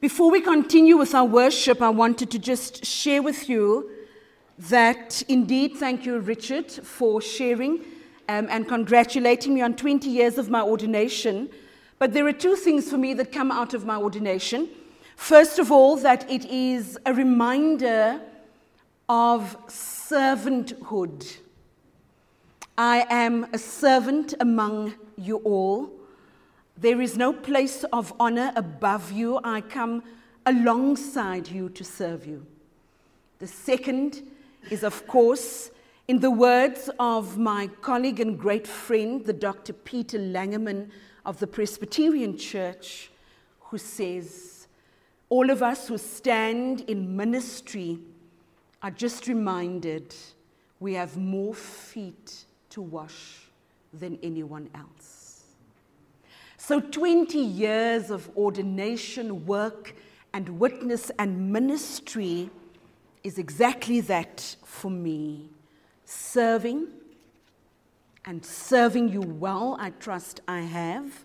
Before we continue with our worship, I wanted to just share with you that indeed, thank you, Richard, for sharing um, and congratulating me on 20 years of my ordination. But there are two things for me that come out of my ordination. First of all, that it is a reminder of servanthood. I am a servant among you all. There is no place of honor above you. I come alongside you to serve you. The second is, of course, in the words of my colleague and great friend, the Dr. Peter Langeman of the Presbyterian Church, who says, All of us who stand in ministry are just reminded we have more feet to wash than anyone else. So, 20 years of ordination, work, and witness and ministry is exactly that for me. Serving and serving you well, I trust I have,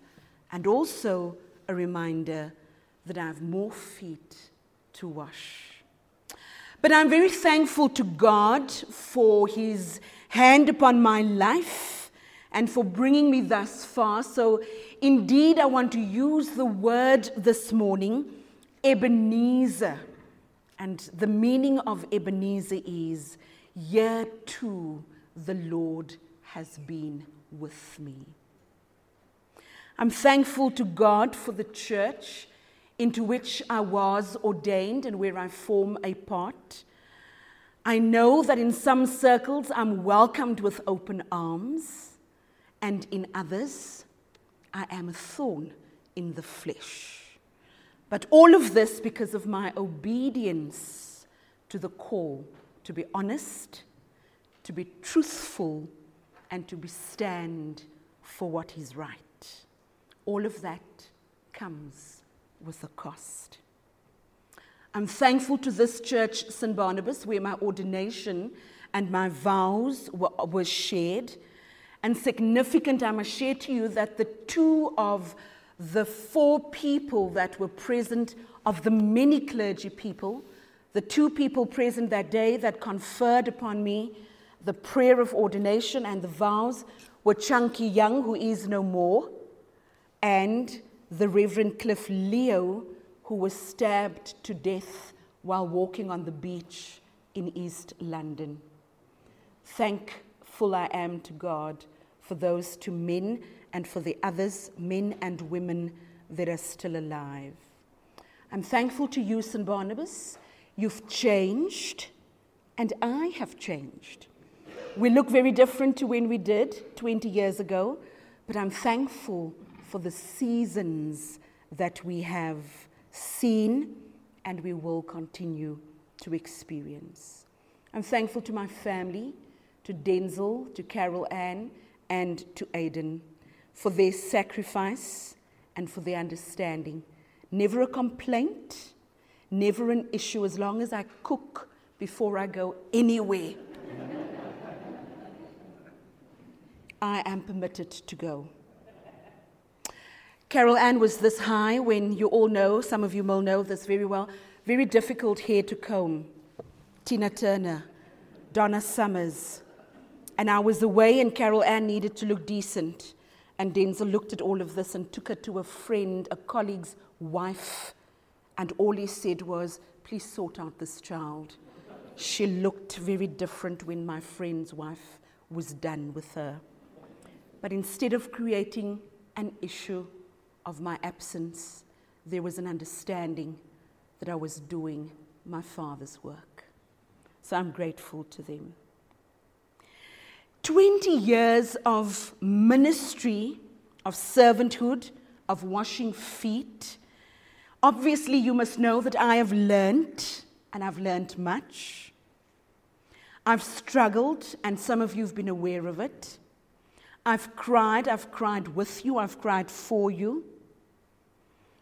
and also a reminder that I have more feet to wash. But I'm very thankful to God for His hand upon my life and for bringing me thus far. So, indeed, I want to use the word this morning, Ebenezer. And the meaning of Ebenezer is, Year two, the Lord has been with me. I'm thankful to God for the church into which I was ordained and where I form a part. I know that in some circles I'm welcomed with open arms and in others I am a thorn in the flesh. But all of this because of my obedience to the call to be honest, to be truthful, and to be stand for what is right. All of that comes with a cost. I'm thankful to this church, St. Barnabas, where my ordination and my vows were, were shared and significant, I must share to you that the two of the four people that were present, of the many clergy people, the two people present that day that conferred upon me the prayer of ordination and the vows were Chunky Young, who is no more, and the Reverend Cliff Leo, who was stabbed to death while walking on the beach in East London. Thankful I am to God for those two men and for the others, men and women that are still alive. I'm thankful to you, St. Barnabas. You've changed, and I have changed. We look very different to when we did 20 years ago, but I'm thankful for the seasons that we have seen and we will continue to experience. I'm thankful to my family, to Denzel, to Carol Ann, and to Aidan for their sacrifice and for their understanding. Never a complaint, never an issue as long as I cook before I go anywhere. I am permitted to go. Carol Ann was this high when you all know, some of you will know this very well, very difficult hair to comb. Tina Turner, Donna Summers, and I was away, and Carol Ann needed to look decent. And Denzel looked at all of this and took her to a friend, a colleague's wife. And all he said was, Please sort out this child. She looked very different when my friend's wife was done with her. But instead of creating an issue of my absence, there was an understanding that I was doing my father's work. So I'm grateful to them. 20 years of ministry, of servanthood, of washing feet. Obviously, you must know that I have learned, and I've learned much. I've struggled, and some of you have been aware of it. I've cried, I've cried with you, I've cried for you.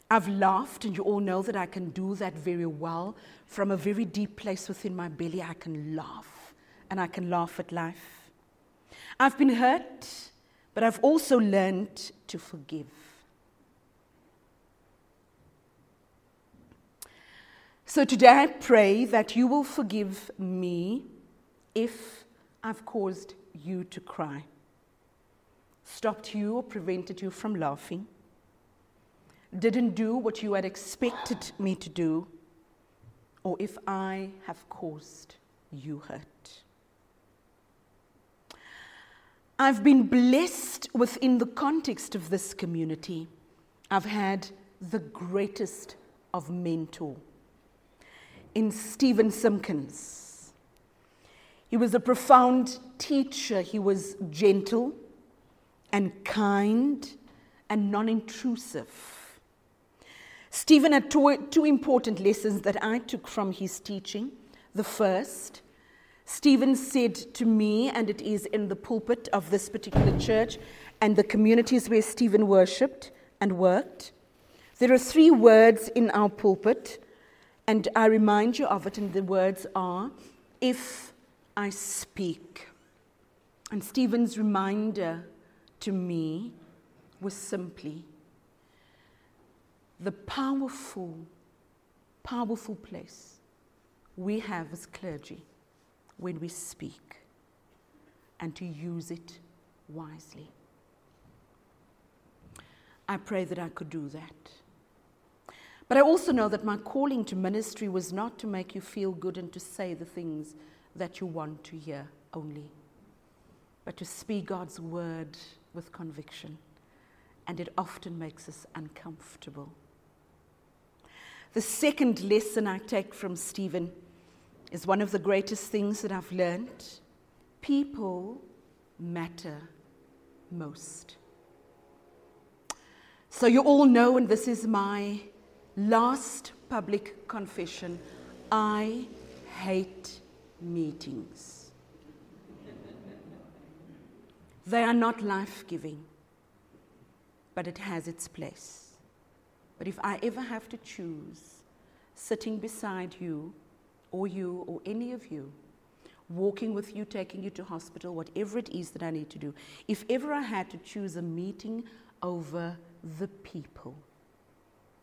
I've laughed, and you all know that I can do that very well. From a very deep place within my belly, I can laugh, and I can laugh at life. I've been hurt, but I've also learned to forgive. So today I pray that you will forgive me if I've caused you to cry, stopped you or prevented you from laughing, didn't do what you had expected me to do, or if I have caused you hurt. I've been blessed within the context of this community. I've had the greatest of mentor in Stephen Simpkins. He was a profound teacher. He was gentle and kind and non intrusive. Stephen had two, two, important lessons that I took from his teaching. The first, Stephen said to me, and it is in the pulpit of this particular church and the communities where Stephen worshipped and worked, there are three words in our pulpit and I remind you of it, and the words are, If I speak. And Stephen's reminder to me was simply the powerful, powerful place we have as clergy when we speak and to use it wisely. I pray that I could do that. But I also know that my calling to ministry was not to make you feel good and to say the things that you want to hear only, but to speak God's word with conviction. And it often makes us uncomfortable. The second lesson I take from Stephen is one of the greatest things that I've learned. People matter most. So, you all know, and this is my Last public confession I hate meetings. they are not life giving, but it has its place. But if I ever have to choose sitting beside you, or you, or any of you, walking with you, taking you to hospital, whatever it is that I need to do, if ever I had to choose a meeting over the people,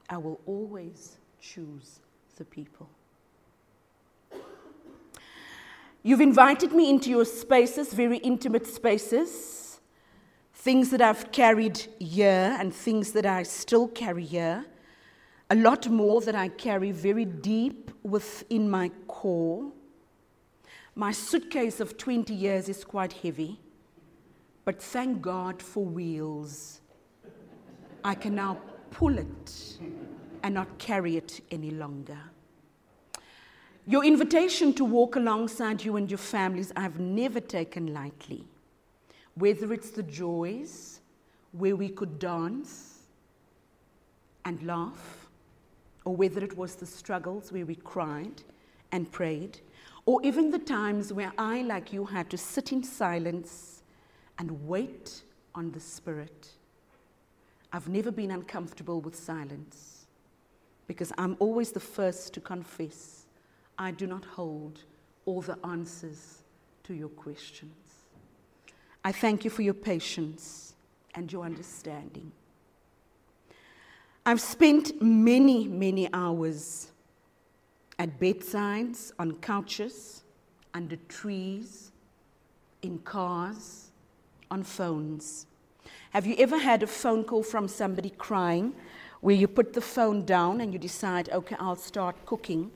I will always choose the people. You've invited me into your spaces, very intimate spaces, things that I've carried here and things that I still carry here, a lot more that I carry very deep within my core. My suitcase of 20 years is quite heavy, but thank God for wheels. I can now pull it and not carry it any longer. Your invitation to walk alongside you and your families, I've never taken lightly. Whether it's the joys where we could dance and laugh, or whether it was the struggles where we cried and prayed, or even the times where I, like you, had to sit in silence and wait on the Spirit I've never been uncomfortable with silence because I'm always the first to confess I do not hold all the answers to your questions. I thank you for your patience and your understanding. I've spent many, many hours at bedsides, on couches, under trees, in cars, on phones have you ever had a phone call from somebody crying where you put the phone down and you decide, okay, I'll start cooking?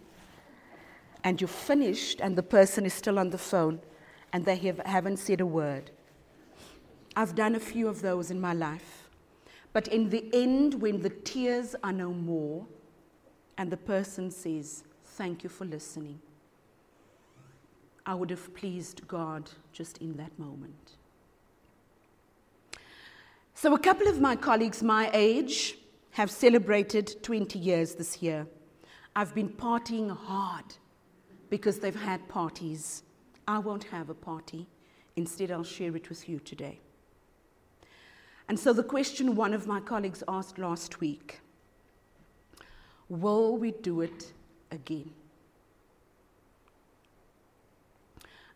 And you're finished and the person is still on the phone and they have, haven't said a word. I've done a few of those in my life. But in the end, when the tears are no more and the person says, Thank you for listening, I would have pleased God just in that moment. So, a couple of my colleagues my age have celebrated 20 years this year. I've been partying hard because they've had parties. I won't have a party. Instead, I'll share it with you today. And so, the question one of my colleagues asked last week Will we do it again?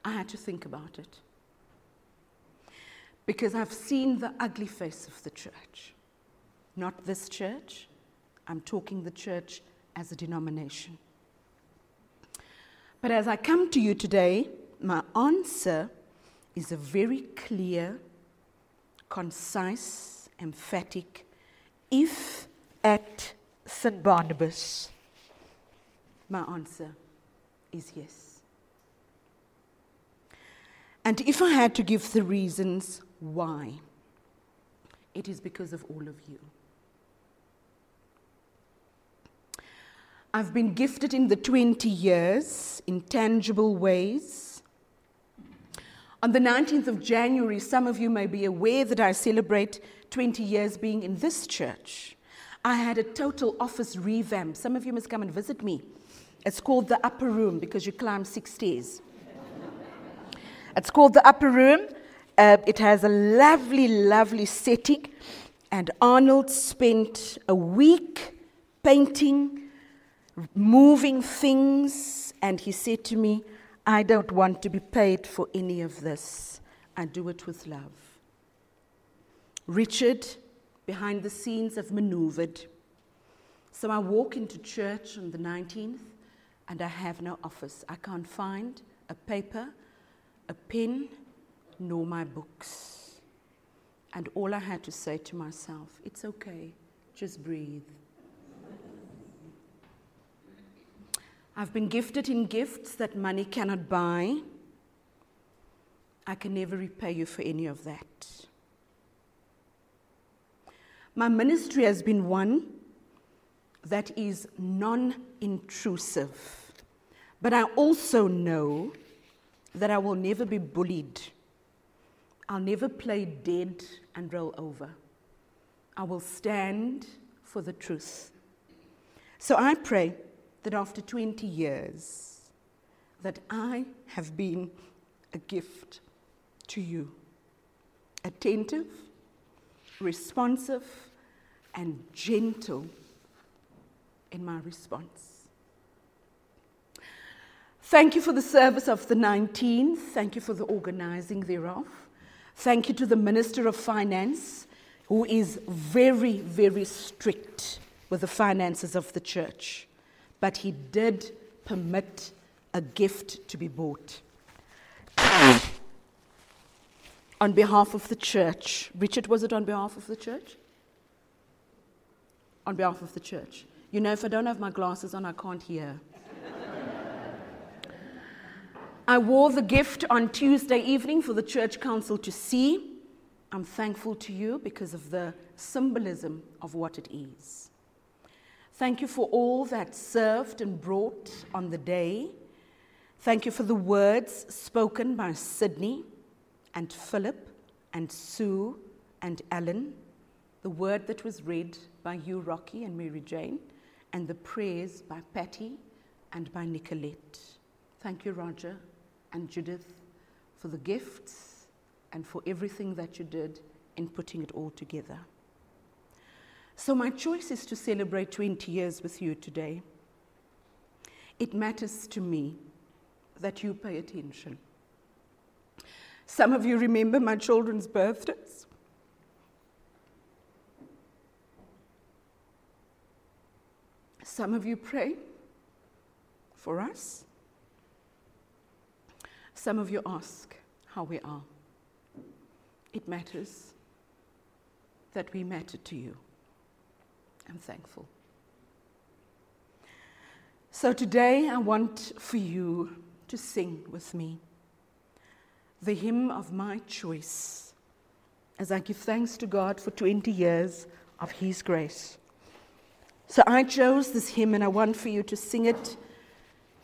I had to think about it because I've seen the ugly face of the church. Not this church, I'm talking the church as a denomination. But as I come to you today, my answer is a very clear, concise, emphatic, if at St. Barnabas. My answer is yes. And if I had to give the reasons why, it is because of all of you. I've been gifted in the 20 years in tangible ways. On the 19th of January, some of you may be aware that I celebrate 20 years being in this church. I had a total office revamp. Some of you must come and visit me. It's called the upper room because you climb six stairs. it's called the upper room. Uh, it has a lovely, lovely setting. And Arnold spent a week painting moving things, and he said to me, I don't want to be paid for any of this. I do it with love. Richard, behind the scenes, have maneuvered. So I walk into church on the 19th, and I have no office. I can't find a paper, a pen, nor my books. And all I had to say to myself, it's okay, just breathe. I've been gifted in gifts that money cannot buy. I can never repay you for any of that. My ministry has been one that is non intrusive, but I also know that I will never be bullied. I'll never play dead and roll over. I will stand for the truth. So I pray that after 20 years that I have been a gift to you. Attentive, responsive, and gentle in my response. Thank you for the service of the 19th. Thank you for the organizing thereof. Thank you to the Minister of Finance, who is very, very strict with the finances of the church but he did permit a gift to be bought. on behalf of the church. Richard, was it on behalf of the church? On behalf of the church. You know, if I don't have my glasses on, I can't hear. I wore the gift on Tuesday evening for the church council to see. I'm thankful to you because of the symbolism of what it is. Thank you for all that served and brought on the day. Thank you for the words spoken by Sydney and Philip and Sue and Ellen, the word that was read by you, Rocky, and Mary Jane, and the prayers by Patty and by Nicolette. Thank you, Roger and Judith, for the gifts and for everything that you did in putting it all together. So, my choice is to celebrate 20 years with you today. It matters to me that you pay attention. Some of you remember my children's birthdays. Some of you pray for us. Some of you ask how we are. It matters that we matter to you. I'm thankful. So today I want for you to sing with me the hymn of my choice as I give thanks to God for 20 years of His grace. So I chose this hymn and I want for you to sing it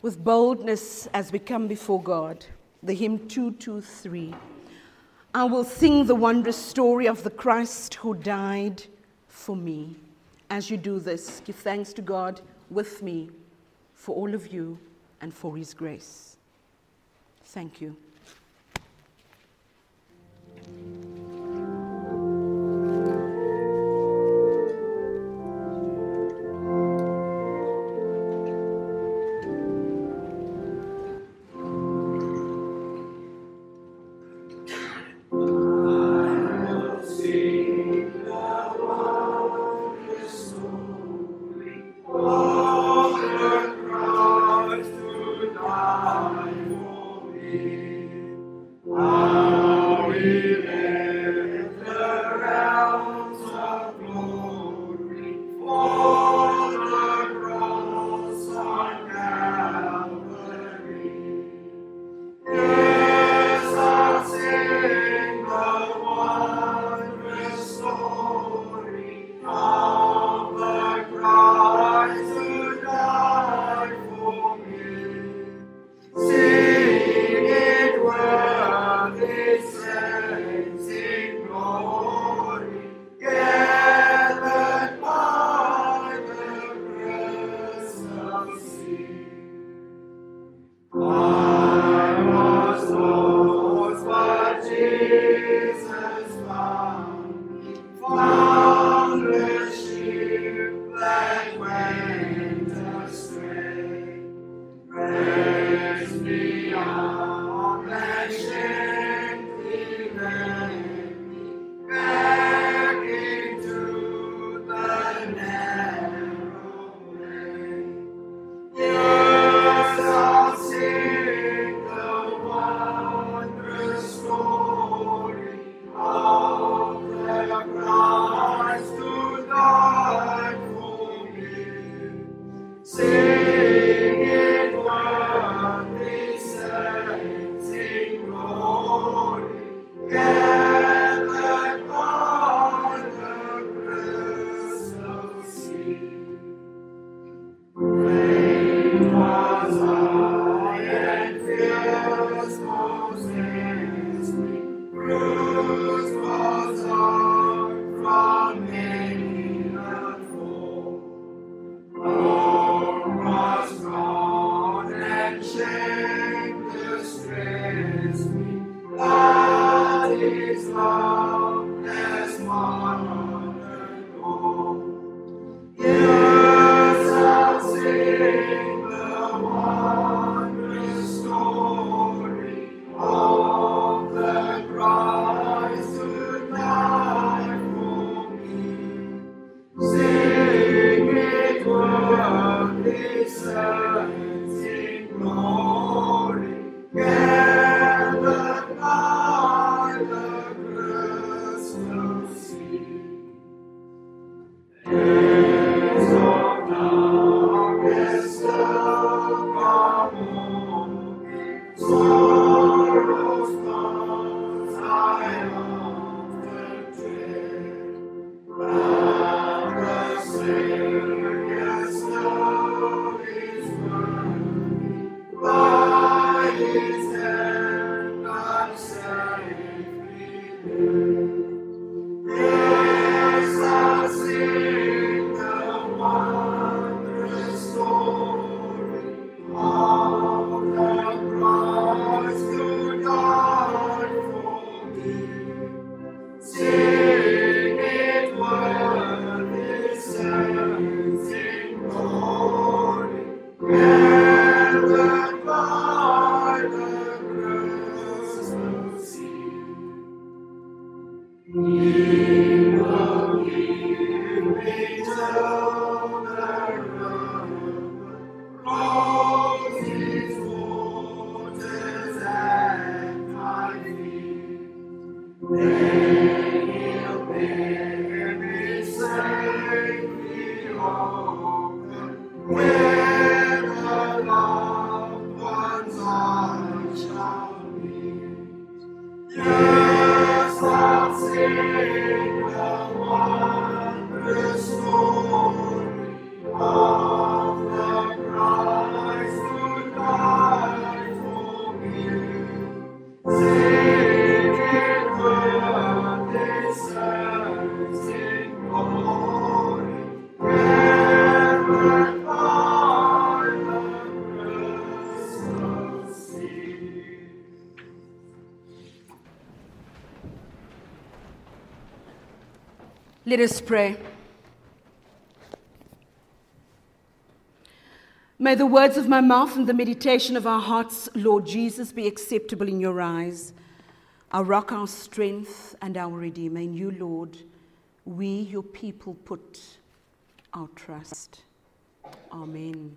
with boldness as we come before God. The hymn 223. I will sing the wondrous story of the Christ who died for me as you do this, give thanks to God with me for all of you and for His grace. Thank you. Let us pray. May the words of my mouth and the meditation of our hearts, Lord Jesus, be acceptable in your eyes, our rock, our strength, and our redeemer. In you, Lord, we, your people, put our trust. Amen.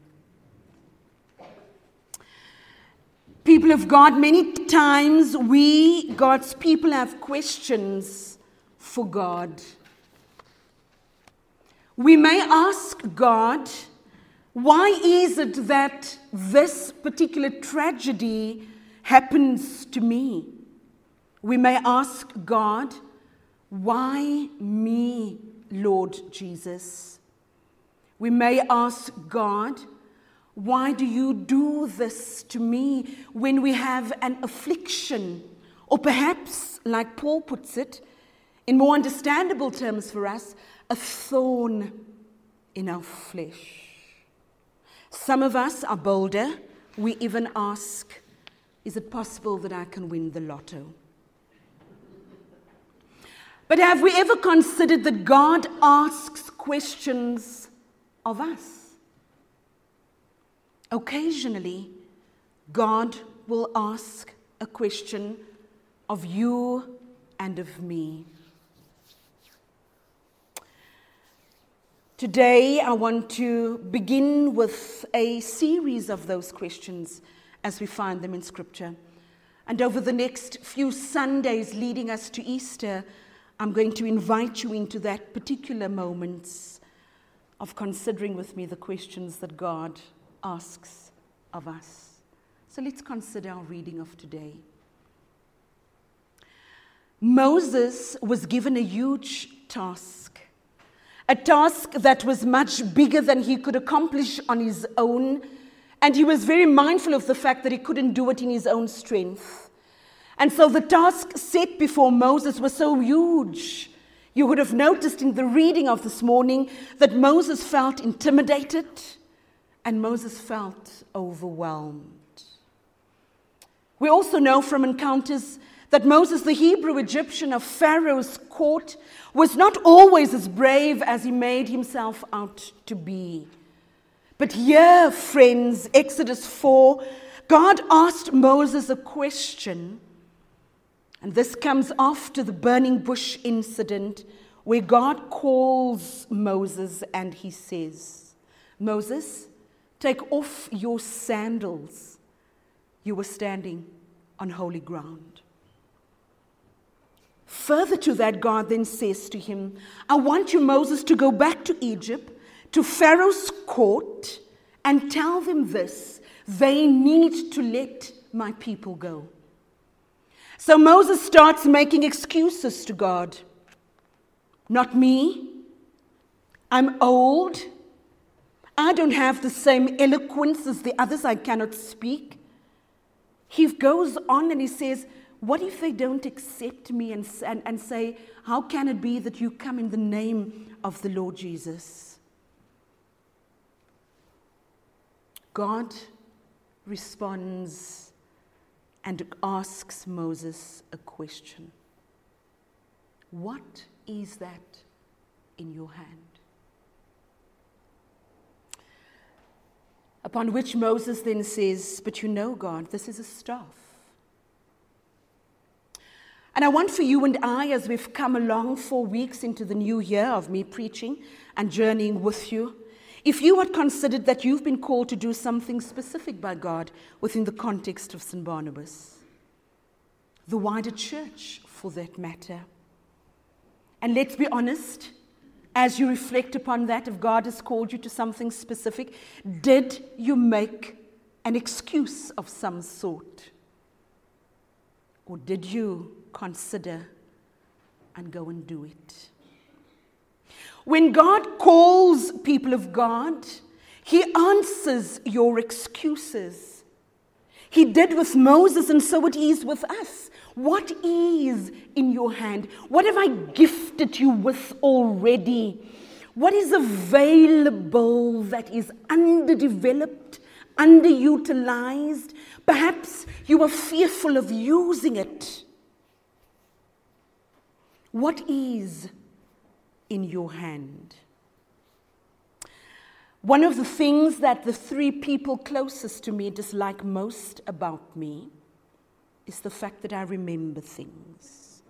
People of God, many times we, God's people, have questions for God. We may ask God, why is it that this particular tragedy happens to me? We may ask God, why me, Lord Jesus? We may ask God, why do you do this to me when we have an affliction? Or perhaps, like Paul puts it, in more understandable terms for us, a thorn in our flesh. Some of us are bolder. We even ask, Is it possible that I can win the lotto? But have we ever considered that God asks questions of us? Occasionally, God will ask a question of you and of me. Today, I want to begin with a series of those questions as we find them in Scripture. And over the next few Sundays leading us to Easter, I'm going to invite you into that particular moments of considering with me the questions that God asks of us. So let's consider our reading of today. Moses was given a huge task a task that was much bigger than he could accomplish on his own. And he was very mindful of the fact that he couldn't do it in his own strength. And so the task set before Moses was so huge. You would have noticed in the reading of this morning that Moses felt intimidated and Moses felt overwhelmed. We also know from encounters that Moses, the Hebrew Egyptian of Pharaoh's court, was not always as brave as he made himself out to be. But here, friends, Exodus 4, God asked Moses a question. And this comes after the burning bush incident where God calls Moses and he says, Moses, Take off your sandals. You were standing on holy ground. Further to that, God then says to him, I want you, Moses, to go back to Egypt, to Pharaoh's court, and tell them this they need to let my people go. So Moses starts making excuses to God. Not me. I'm old. I don't have the same eloquence as the others. I cannot speak. He goes on and he says, What if they don't accept me and, and, and say, How can it be that you come in the name of the Lord Jesus? God responds and asks Moses a question What is that in your hand? Upon which Moses then says, But you know, God, this is a staff. And I want for you and I, as we've come along four weeks into the new year of me preaching and journeying with you, if you had considered that you've been called to do something specific by God within the context of St. Barnabas, the wider church for that matter, and let's be honest, as you reflect upon that, if God has called you to something specific, did you make an excuse of some sort? Or did you consider and go and do it? When God calls people of God, He answers your excuses. He did with Moses, and so it is with us. What is in your hand? What have I gifted you with already? What is available that is underdeveloped, underutilized? Perhaps you are fearful of using it. What is in your hand? One of the things that the three people closest to me dislike most about me is the fact that I remember things.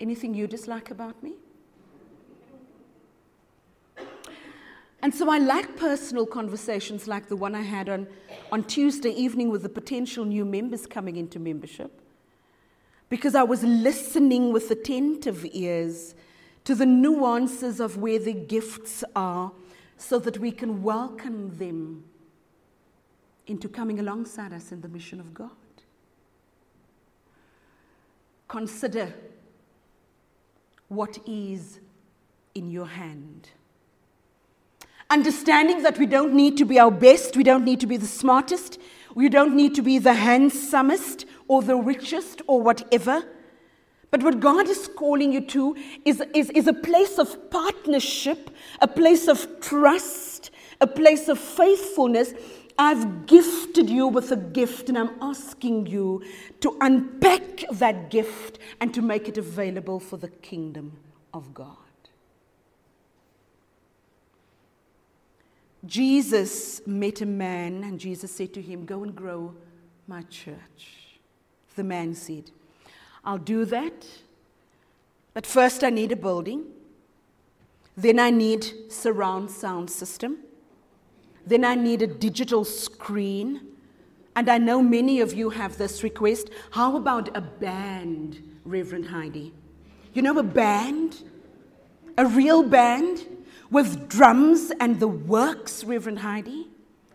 Anything you dislike about me? And so I like personal conversations like the one I had on, on Tuesday evening with the potential new members coming into membership, because I was listening with attentive ears to the nuances of where the gifts are so that we can welcome them into coming alongside us in the mission of God. Consider what is in your hand. Understanding that we don't need to be our best, we don't need to be the smartest, we don't need to be the handsomest or the richest or whatever. But what God is calling you to is, is, is a place of partnership, a place of trust, a place of faithfulness I've gifted you with a gift, and I'm asking you to unpack that gift and to make it available for the kingdom of God. Jesus met a man, and Jesus said to him, Go and grow my church. The man said, I'll do that, but first I need a building. Then I need surround sound system. Then I need a digital screen. And I know many of you have this request. How about a band, Reverend Heidi? You know, a band? A real band with drums and the works, Reverend Heidi?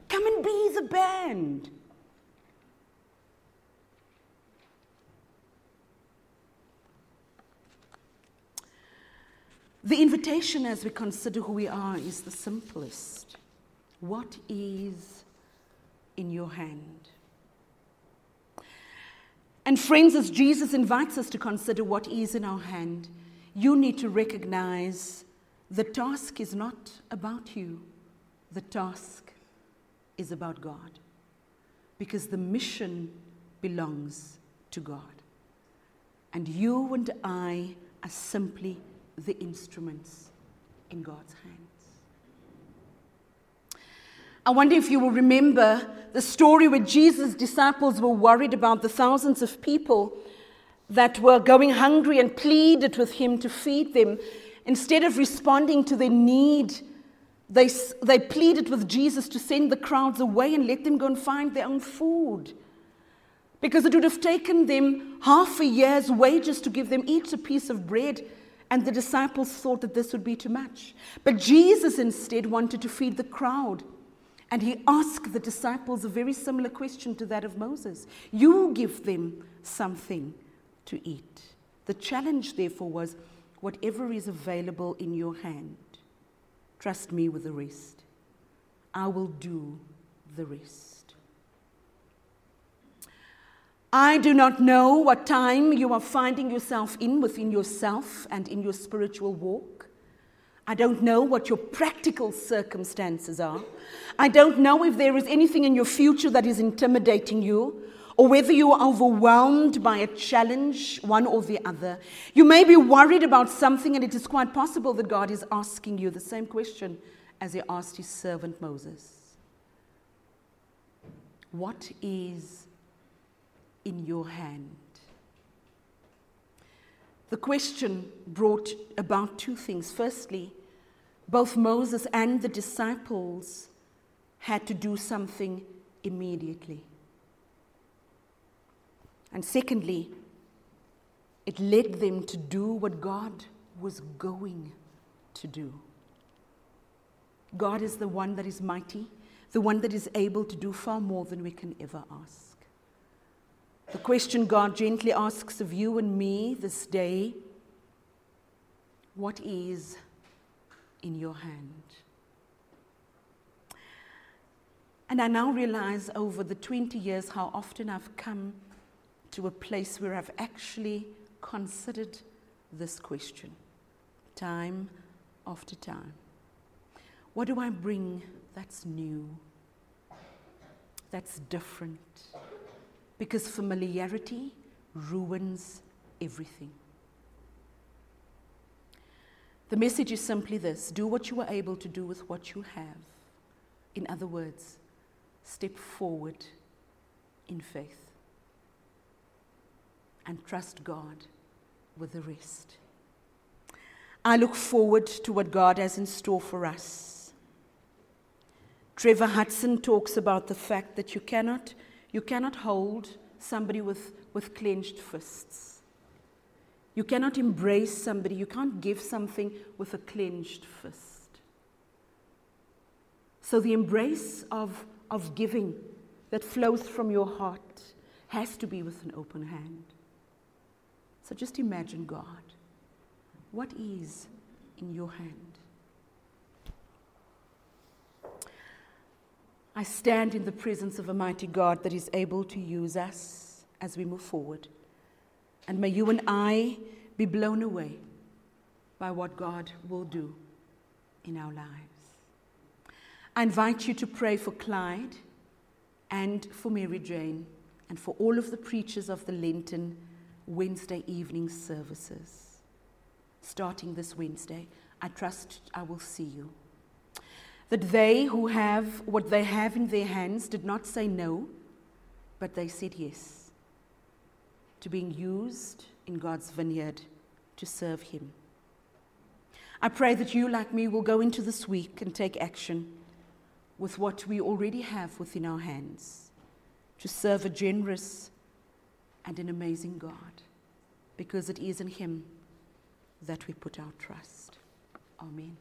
Come and be the band. The invitation as we consider who we are is the simplest. What is in your hand? And, friends, as Jesus invites us to consider what is in our hand, you need to recognize the task is not about you, the task is about God. Because the mission belongs to God. And you and I are simply the instruments in God's hands. I wonder if you will remember the story where Jesus' disciples were worried about the thousands of people that were going hungry and pleaded with him to feed them. Instead of responding to their need They, they pleaded with Jesus to send the crowds away and let them go and find their own food. Because it would have taken them half a year's wages to give them each a piece of bread, and the disciples thought that this would be too much. But Jesus instead wanted to feed the crowd. And he asked the disciples a very similar question to that of Moses You give them something to eat. The challenge, therefore, was whatever is available in your hand, trust me with the rest. I will do the rest. I do not know what time you are finding yourself in within yourself and in your spiritual walk. I don't know what your practical circumstances are. I don't know if there is anything in your future that is intimidating you or whether you are overwhelmed by a challenge, one or the other. You may be worried about something, and it is quite possible that God is asking you the same question as He asked His servant Moses What is in your hand? The question brought about two things. Firstly, both Moses and the disciples had to do something immediately. And secondly, it led them to do what God was going to do. God is the one that is mighty, the one that is able to do far more than we can ever ask. The question God gently asks of you and me this day what is in your hand? And I now realize over the 20 years how often I've come to a place where I've actually considered this question time after time. What do I bring that's new, that's different? Because familiarity ruins everything. The message is simply this do what you are able to do with what you have. In other words, step forward in faith and trust God with the rest. I look forward to what God has in store for us. Trevor Hudson talks about the fact that you cannot, you cannot hold somebody with, with clenched fists. You cannot embrace somebody, you can't give something with a clenched fist. So the embrace of, of giving that flows from your heart has to be with an open hand. So just imagine God. What is in your hand? I stand in the presence of a mighty God that is able to use us as we move forward. And may you and I be blown away by what God will do in our lives. I invite you to pray for Clyde and for Mary Jane and for all of the preachers of the Lenten Wednesday evening services. Starting this Wednesday, I trust I will see you. That they who have what they have in their hands did not say no, but they said yes to being used in God's vineyard to serve Him. I pray that you, like me, will go into this week and take action with what we already have within our hands to serve a generous and an amazing God, because it is in Him that we put our trust. Amen.